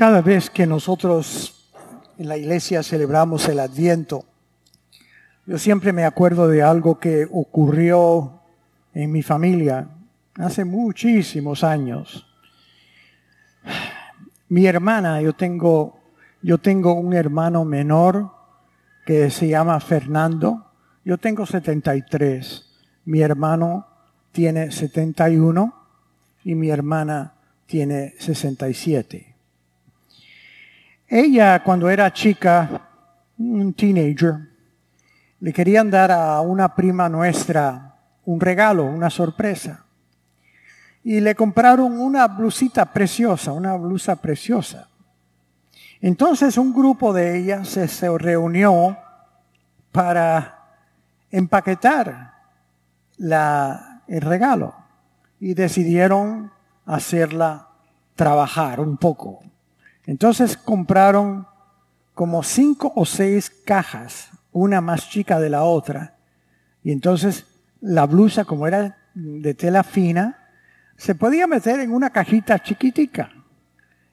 Cada vez que nosotros en la iglesia celebramos el Adviento, yo siempre me acuerdo de algo que ocurrió en mi familia hace muchísimos años. Mi hermana, yo tengo, yo tengo un hermano menor que se llama Fernando. Yo tengo 73. Mi hermano tiene 71 y mi hermana tiene 67. Ella, cuando era chica, un teenager, le querían dar a una prima nuestra un regalo, una sorpresa. Y le compraron una blusita preciosa, una blusa preciosa. Entonces un grupo de ellas se, reunió para empaquetar el regalo y decidieron hacerla trabajar un poco. Entonces compraron como cinco o seis cajas, una más chica de la otra. Y entonces la blusa, como era de tela fina, se podía meter en una cajita chiquitica.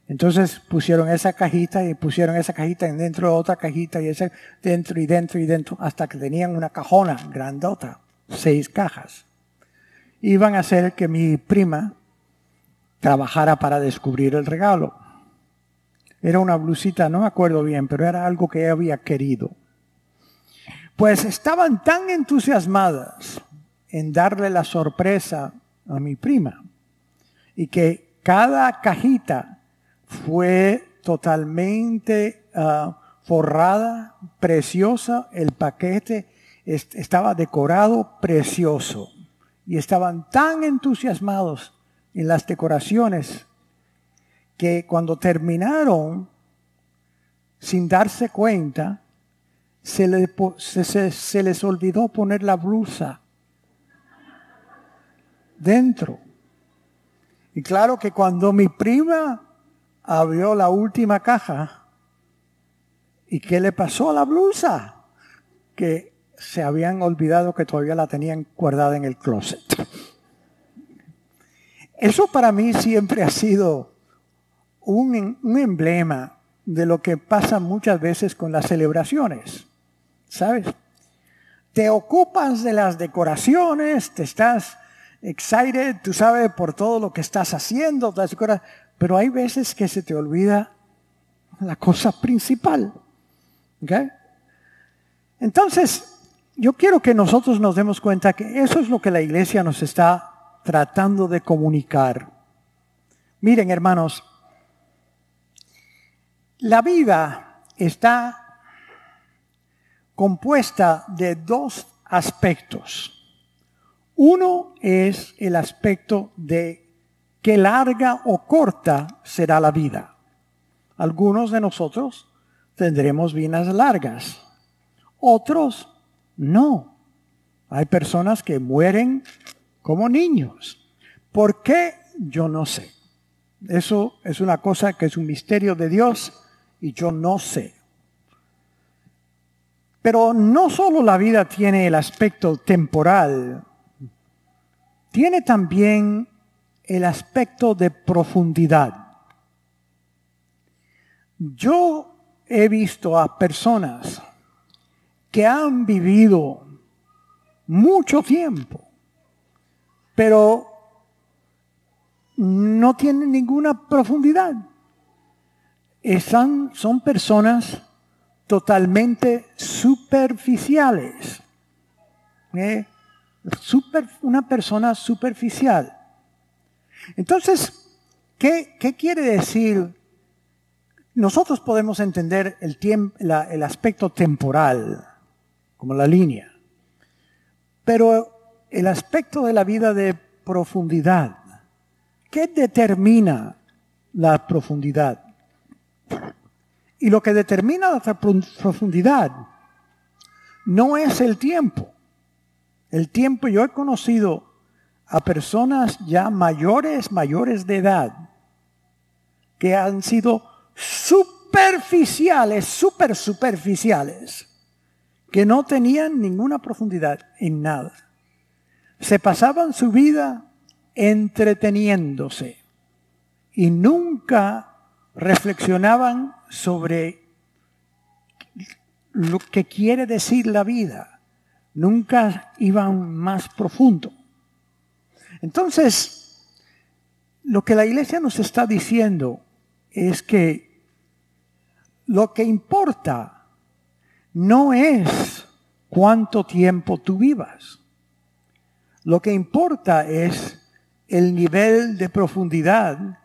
Entonces pusieron esa cajita y pusieron esa cajita dentro de otra cajita y esa dentro y dentro y dentro hasta que tenían una cajona grandota, seis cajas. Iban a hacer que mi prima trabajara para descubrir el regalo. Era una blusita, no me acuerdo bien, pero era algo que ella había querido. Pues estaban tan entusiasmadas en darle la sorpresa a mi prima y que cada cajita fue totalmente ah, forrada, preciosa, el paquete estaba decorado precioso y estaban tan entusiasmados en las decoraciones que cuando terminaron, sin darse cuenta, se, les olvidó poner la blusa dentro. Y claro que cuando mi prima abrió la última caja, ¿y qué le pasó a la blusa? Que se habían olvidado que todavía la tenían guardada en el closet. Eso para mí siempre ha sido un, emblema de lo que pasa muchas veces con las celebraciones. ¿Sabes? Te ocupas de las decoraciones, te estás excited, tú sabes por todo lo que estás haciendo, pero hay veces que se te olvida la cosa principal. Entonces, yo quiero que nosotros nos demos cuenta que eso es lo que la iglesia nos está tratando de comunicar. Miren, hermanos, la vida está compuesta de dos aspectos. Uno es el aspecto de qué larga o corta será la vida. Algunos de nosotros tendremos vidas largas, otros no. Hay personas que mueren como niños. ¿Por qué? Yo no sé. Eso es una cosa que es un misterio de Dios y yo no sé. Pero no solo la vida tiene el aspecto temporal, tiene también el aspecto de profundidad. Yo he visto a personas que han vivido mucho tiempo, pero no tienen ninguna profundidad son personas totalmente superficiales. ¿eh? una persona superficial. Entonces, ¿qué, ¿qué, quiere decir? Nosotros podemos entender el aspecto temporal, como la línea, pero el aspecto de la vida de profundidad, ¿qué determina la profundidad? Y lo que determina la profundidad no es el tiempo. El tiempo, yo he conocido a personas ya mayores, mayores de edad, que han sido superficiales, super superficiales, que no tenían ninguna profundidad en nada. Se pasaban su vida entreteniéndose y nunca reflexionaban sobre lo que quiere decir la vida. Nunca iban más profundo. Entonces, lo que la iglesia nos está diciendo es que lo que importa no es cuánto tiempo tú vivas. Lo que importa es el nivel de profundidad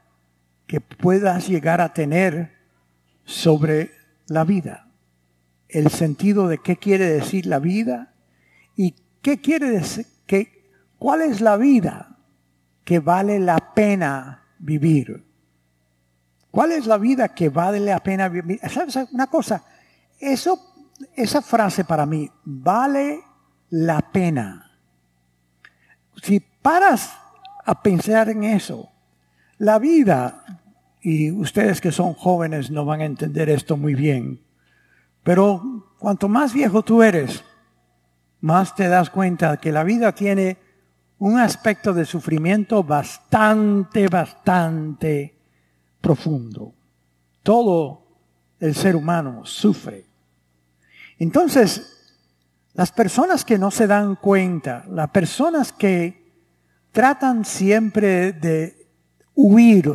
que puedas llegar a tener sobre la vida. El sentido de qué quiere decir la vida y qué quiere decir, que, cuál es la vida que vale la pena vivir. ¿Cuál es la vida que vale la pena vivir? ¿Sabes una cosa? Eso, esa frase para mí, vale la pena. Si paras a pensar en eso, la vida, y ustedes que son jóvenes no van a entender esto muy bien, pero cuanto más viejo tú eres, más te das cuenta que la vida tiene un aspecto de sufrimiento bastante, bastante profundo. Todo el ser humano sufre. Entonces, las personas que no se dan cuenta, las personas que tratan siempre de huir,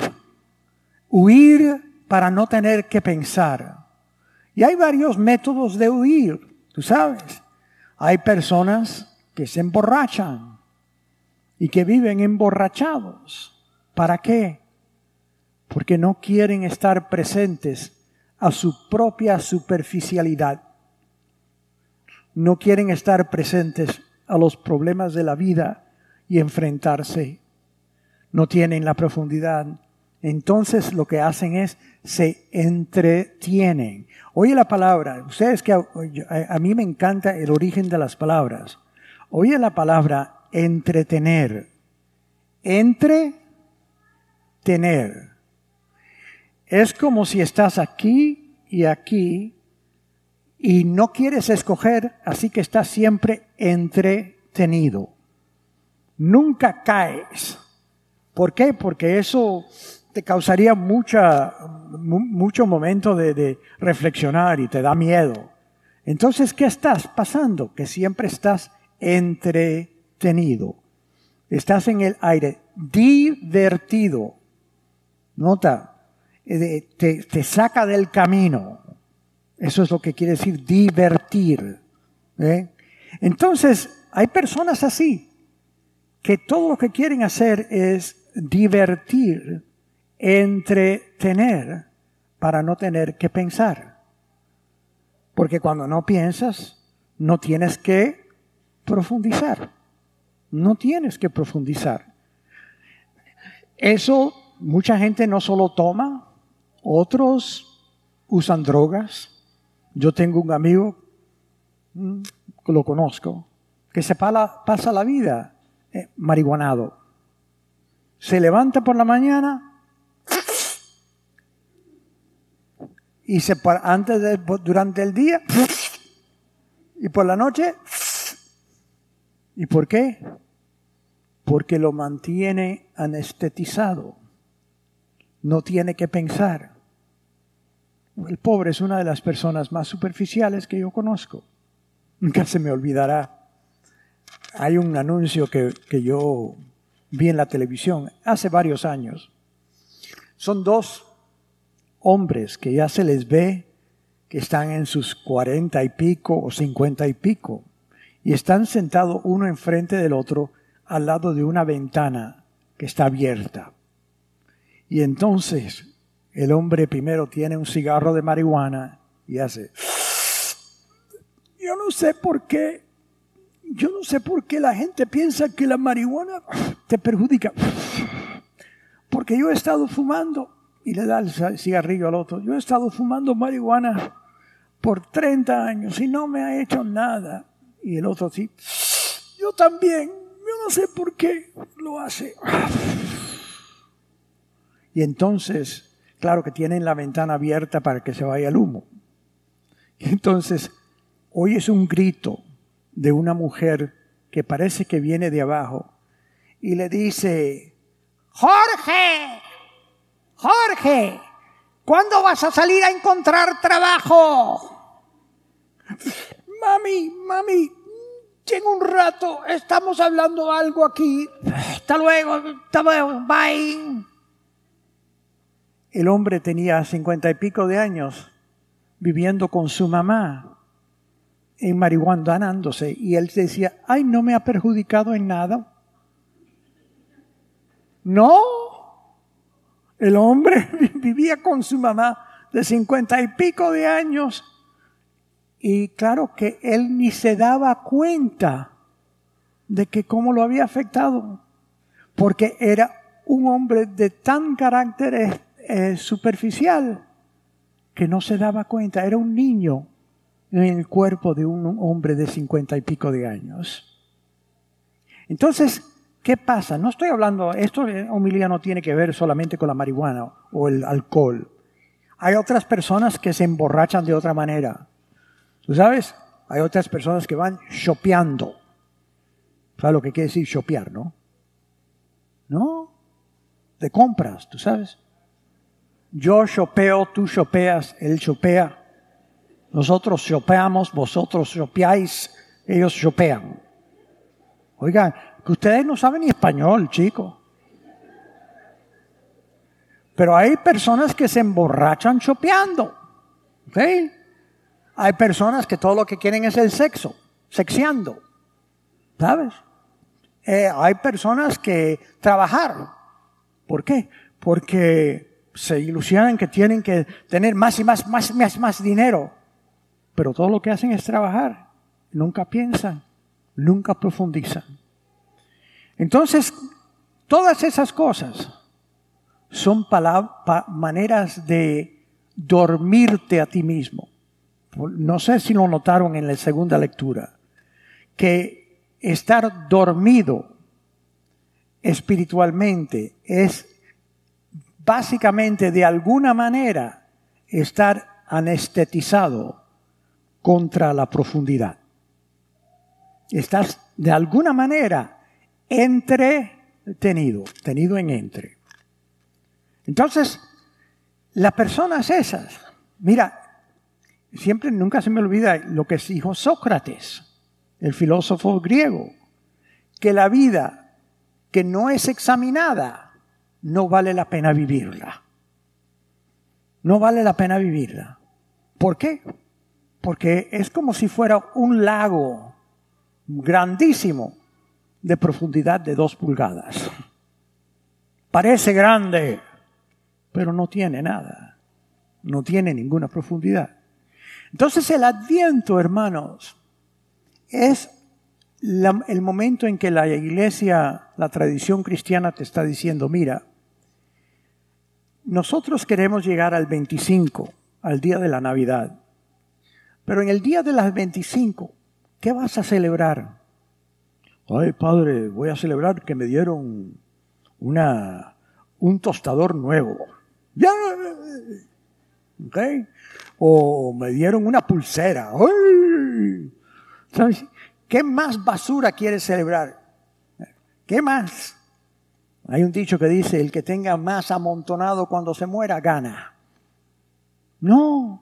huir para no tener que pensar. Y hay varios métodos de huir, tú sabes. Hay personas que se emborrachan y que viven emborrachados. ¿Para qué? porque no quieren estar presentes a su propia superficialidad. No quieren estar presentes a los problemas de la vida y enfrentarse. No tienen la profundidad. Entonces lo que hacen es se entretienen. Oye la palabra, ustedes que a, mí me encanta el origen de las palabras. Oye la palabra entretener. Entretener. Es como si estás aquí y aquí y no quieres escoger, así que estás siempre entretenido. Nunca caes. ¿Por qué? Porque eso te causaría mucha, mucho momento de, reflexionar y te da miedo. Entonces, ¿qué estás pasando? Que siempre estás entretenido. Estás en el aire, divertido. Nota, eh, te, saca del camino. Eso es lo que quiere decir divertir. ¿eh? Entonces, hay personas así, que todo lo que quieren hacer es divertir, entretener, para no tener que pensar. Porque cuando no piensas, no tienes que profundizar. No tienes que profundizar. Eso mucha gente no solo toma, otros usan drogas. Yo tengo un amigo, mm, lo conozco, que se pasa la vida eh, marihuanado. Se levanta por la mañana y se antes de, durante el día y por la noche. ¿Y por qué? Porque lo mantiene anestetizado. No tiene que pensar. El pobre es una de las personas más superficiales que yo conozco. Nunca se me olvidará. Hay un anuncio que, que yo vi en la televisión hace varios años. Son dos hombres que ya se les ve que están en sus cuarenta y pico o cincuenta y pico y están sentados uno enfrente del otro al lado de una ventana que está abierta. Y entonces el hombre primero tiene un cigarro de marihuana y hace, yo no sé por qué, yo no sé por qué la gente piensa que la marihuana te perjudica. Porque yo he estado fumando, y le da el cigarrillo al otro, yo he estado fumando marihuana por 30 años y no me ha hecho nada. Y el otro sí, yo también, yo no sé por qué lo hace. Y entonces Claro que tienen la ventana abierta para que se vaya el humo. Entonces, hoy es un grito de una mujer que parece que viene de abajo y le dice, Jorge, Jorge, ¿Cuándo vas a salir a encontrar trabajo? Mami, mami, tengo un rato, estamos hablando algo aquí. Hasta luego, hasta luego, bye. El hombre tenía cincuenta y pico de años viviendo con su mamá en marihuanándose y él decía, ay, no me ha perjudicado en nada. No, el hombre vivía con su mamá de cincuenta y pico de años y claro que él ni se daba cuenta de que cómo lo había afectado, porque era un hombre de tan carácter eh, eh, superficial que no se daba cuenta, era un niño en el cuerpo de un hombre de cincuenta y pico de años. Entonces, ¿qué pasa? No estoy hablando, esto homilía no tiene que ver solamente con la marihuana o el alcohol. Hay otras personas que se emborrachan de otra manera. ¿Tú sabes? Hay otras personas que van shopeando. ¿Sabes lo que quiere decir shopear, no? ¿No? De compras, ¿tú sabes? Yo shopeo, tú shopeas, él shopea. Nosotros shopeamos, vosotros shopeáis, ellos shopean. Oigan, que ustedes no saben ni español, chicos. Pero hay personas que se emborrachan shopeando. ¿Ok? Hay personas que todo lo que quieren es el sexo, sexeando. ¿Sabes? Eh, hay personas que trabajar. ¿Por qué? Porque se ilusionan que tienen que tener más y más, más, más, más dinero. Pero todo lo que hacen es trabajar. Nunca piensan, nunca profundizan. Entonces, todas esas cosas son maneras de dormirte a ti mismo. No sé si lo notaron en la segunda lectura, que estar dormido espiritualmente es básicamente de alguna manera estar anestetizado contra la profundidad. Estás de alguna manera entretenido, tenido en entre. Entonces, las personas esas, mira, siempre nunca se me olvida lo que dijo Sócrates, el filósofo griego, que la vida que no es examinada no vale la pena vivirla. No vale la pena vivirla. ¿Por qué? Porque es como si fuera un lago grandísimo de profundidad de dos pulgadas. Parece grande, pero no tiene nada. No tiene ninguna profundidad. Entonces el adviento, hermanos, es el momento en que la iglesia, la tradición cristiana te está diciendo, mira, nosotros queremos llegar al 25, al día de la Navidad, pero en el día de las 25, ¿qué vas a celebrar? Ay, padre, voy a celebrar que me dieron una, un tostador nuevo. ¿Ya? ¿Okay? o me dieron una pulsera. ¿Qué más basura quieres celebrar? ¿Qué más? Hay un dicho que dice, el que tenga más amontonado cuando se muera, gana. No,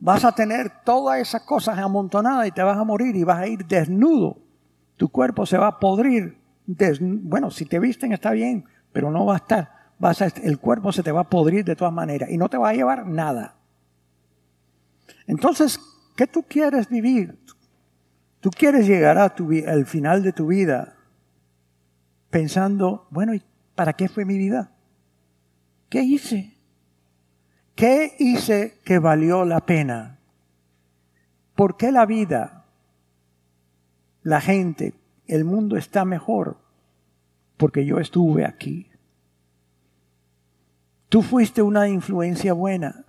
vas a tener todas esas cosas amontonadas y te vas a morir y vas a ir desnudo. Tu cuerpo se va a podrir. Bueno, si te visten está bien, pero no va a estar. Vas a, el cuerpo se te va a podrir de todas maneras y no te va a llevar nada. Entonces, ¿qué tú quieres vivir? Tú quieres llegar a tu, al final de tu vida pensando, bueno, ¿y para qué fue mi vida? ¿Qué hice? ¿Qué hice que valió la pena? ¿Por qué la vida, la gente, el mundo está mejor? Porque yo estuve aquí. Tú fuiste una influencia buena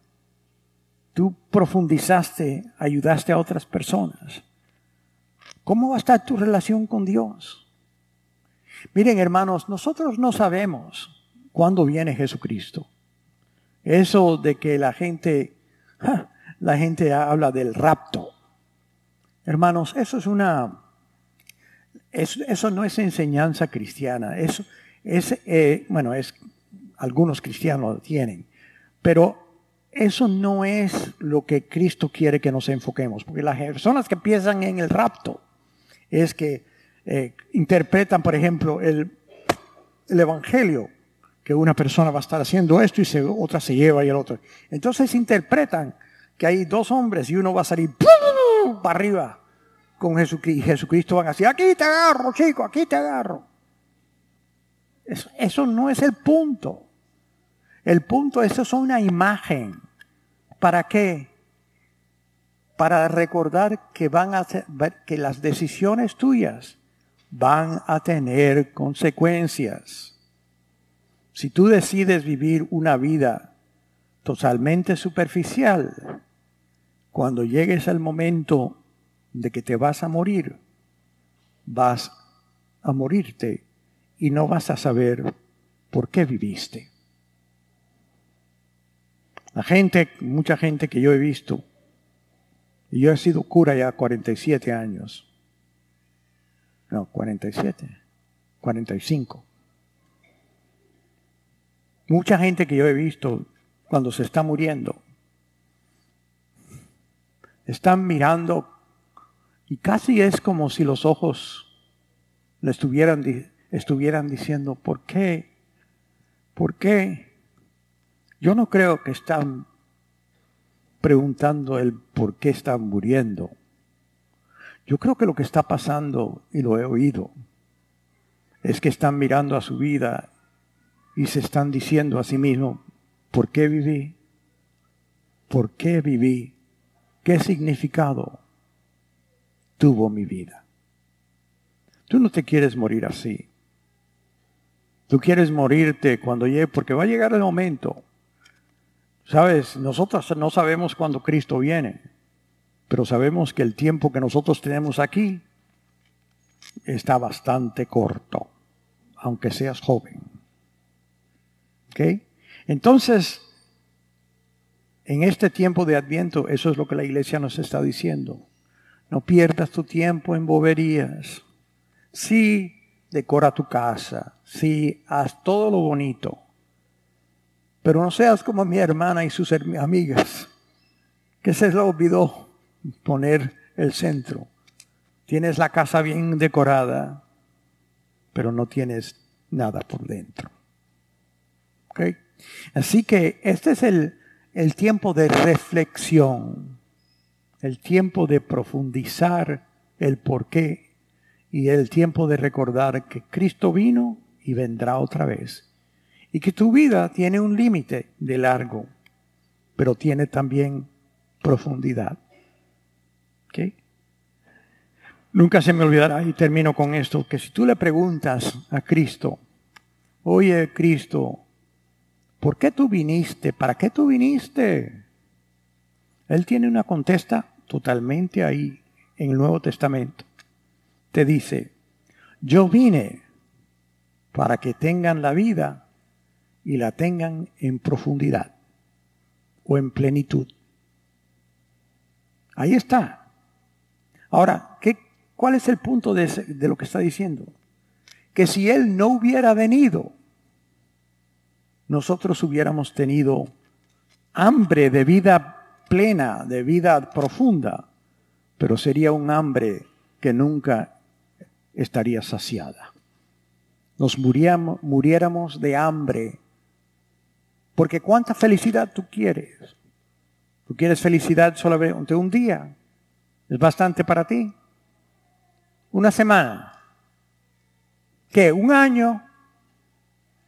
tú profundizaste, ayudaste a otras personas. ¿Cómo va a estar tu relación con Dios? Miren, hermanos, nosotros no sabemos cuándo viene Jesucristo. Eso de que la gente, la gente habla del rapto. Hermanos, eso es una, eso, no es enseñanza cristiana. Eso es, eh, bueno, es, algunos cristianos lo tienen. Pero eso no es lo que Cristo quiere que nos enfoquemos, porque las personas que piensan en el rapto es que eh, interpretan, por ejemplo, el, el, Evangelio, que una persona va a estar haciendo esto y se, otra se lleva y el otro. Entonces interpretan que hay dos hombres y uno va a salir para arriba con Jesucristo y Jesucristo va a decir, aquí te agarro, chico, aquí te agarro. Eso, eso no es el punto. El punto, eso es una imagen. ¿Para qué? Para recordar que van a que las decisiones tuyas van a tener consecuencias. Si tú decides vivir una vida totalmente superficial, cuando llegues al momento de que te vas a morir, vas a morirte y no vas a saber por qué viviste. La gente, mucha gente que yo he visto, y yo he sido cura ya 47 años, no, 47, 45. Mucha gente que yo he visto cuando se está muriendo, están mirando y casi es como si los ojos le estuvieran, estuvieran diciendo, ¿por qué? ¿Por qué? Yo no creo que están preguntando el por qué están muriendo. Yo creo que lo que está pasando, y lo he oído, es que están mirando a su vida y se están diciendo a sí mismos, ¿por qué viví? ¿Por qué viví? ¿Qué significado tuvo mi vida? Tú no te quieres morir así. Tú quieres morirte cuando llegue, porque va a llegar el momento Sabes, nosotros no sabemos cuándo Cristo viene, pero sabemos que el tiempo que nosotros tenemos aquí está bastante corto, aunque seas joven. ¿Ok? Entonces, en este tiempo de Adviento, eso es lo que la iglesia nos está diciendo. No pierdas tu tiempo en boberías. Sí, decora tu casa. Sí, haz todo lo bonito. Pero no seas como mi hermana y sus amigas, que se les olvidó poner el centro. Tienes la casa bien decorada, pero no tienes nada por dentro. Así que este es el, el tiempo de reflexión, el tiempo de profundizar el porqué y el tiempo de recordar que Cristo vino y vendrá otra vez y que tu vida tiene un límite de largo, pero tiene también profundidad. Nunca se me olvidará, y termino con esto, que si tú le preguntas a Cristo, oye Cristo, ¿por qué tú viniste? ¿Para qué tú viniste? Él tiene una contesta totalmente ahí en el Nuevo Testamento. Te dice, yo vine para que tengan la vida y la tengan en profundidad o en plenitud. Ahí está. Ahora, ¿qué, ¿cuál es el punto de, de lo que está diciendo? Que si Él no hubiera venido, nosotros hubiéramos tenido hambre de vida plena, de vida profunda, pero sería un hambre que nunca estaría saciada. Nos muriéramos de hambre porque cuánta felicidad tú quieres. Tú quieres felicidad solamente un día. Es bastante para ti. Una semana. ¿Qué? ¿Un año?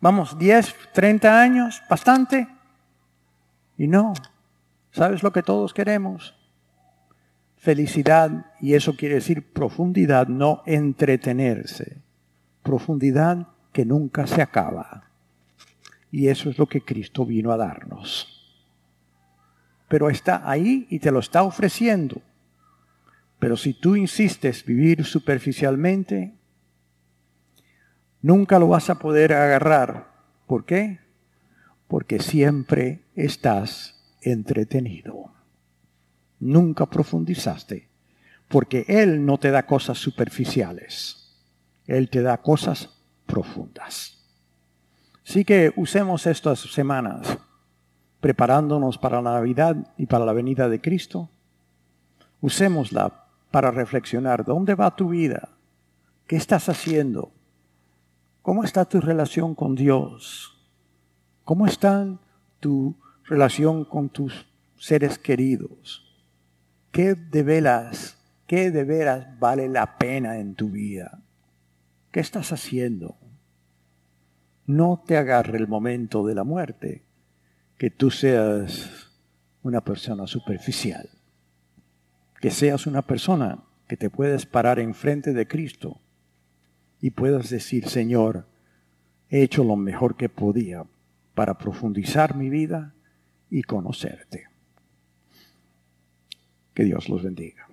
Vamos, 10, 30 años, bastante. Y no. ¿Sabes lo que todos queremos? Felicidad, y eso quiere decir profundidad, no entretenerse. Profundidad que nunca se acaba. Y eso es lo que Cristo vino a darnos. Pero está ahí y te lo está ofreciendo. Pero si tú insistes vivir superficialmente, nunca lo vas a poder agarrar. ¿Por qué? Porque siempre estás entretenido. Nunca profundizaste. Porque Él no te da cosas superficiales. Él te da cosas profundas. Así que usemos estas semanas preparándonos para la Navidad y para la venida de Cristo, usémosla para reflexionar. ¿Dónde va tu vida? ¿Qué estás haciendo? ¿Cómo está tu relación con Dios? ¿Cómo está tu relación con tus seres queridos? ¿Qué de veras, qué de veras vale la pena en tu vida? ¿Qué estás haciendo? No te agarre el momento de la muerte, que tú seas una persona superficial, que seas una persona que te puedes parar enfrente de Cristo y puedas decir, Señor, he hecho lo mejor que podía para profundizar mi vida y conocerte. Que Dios los bendiga.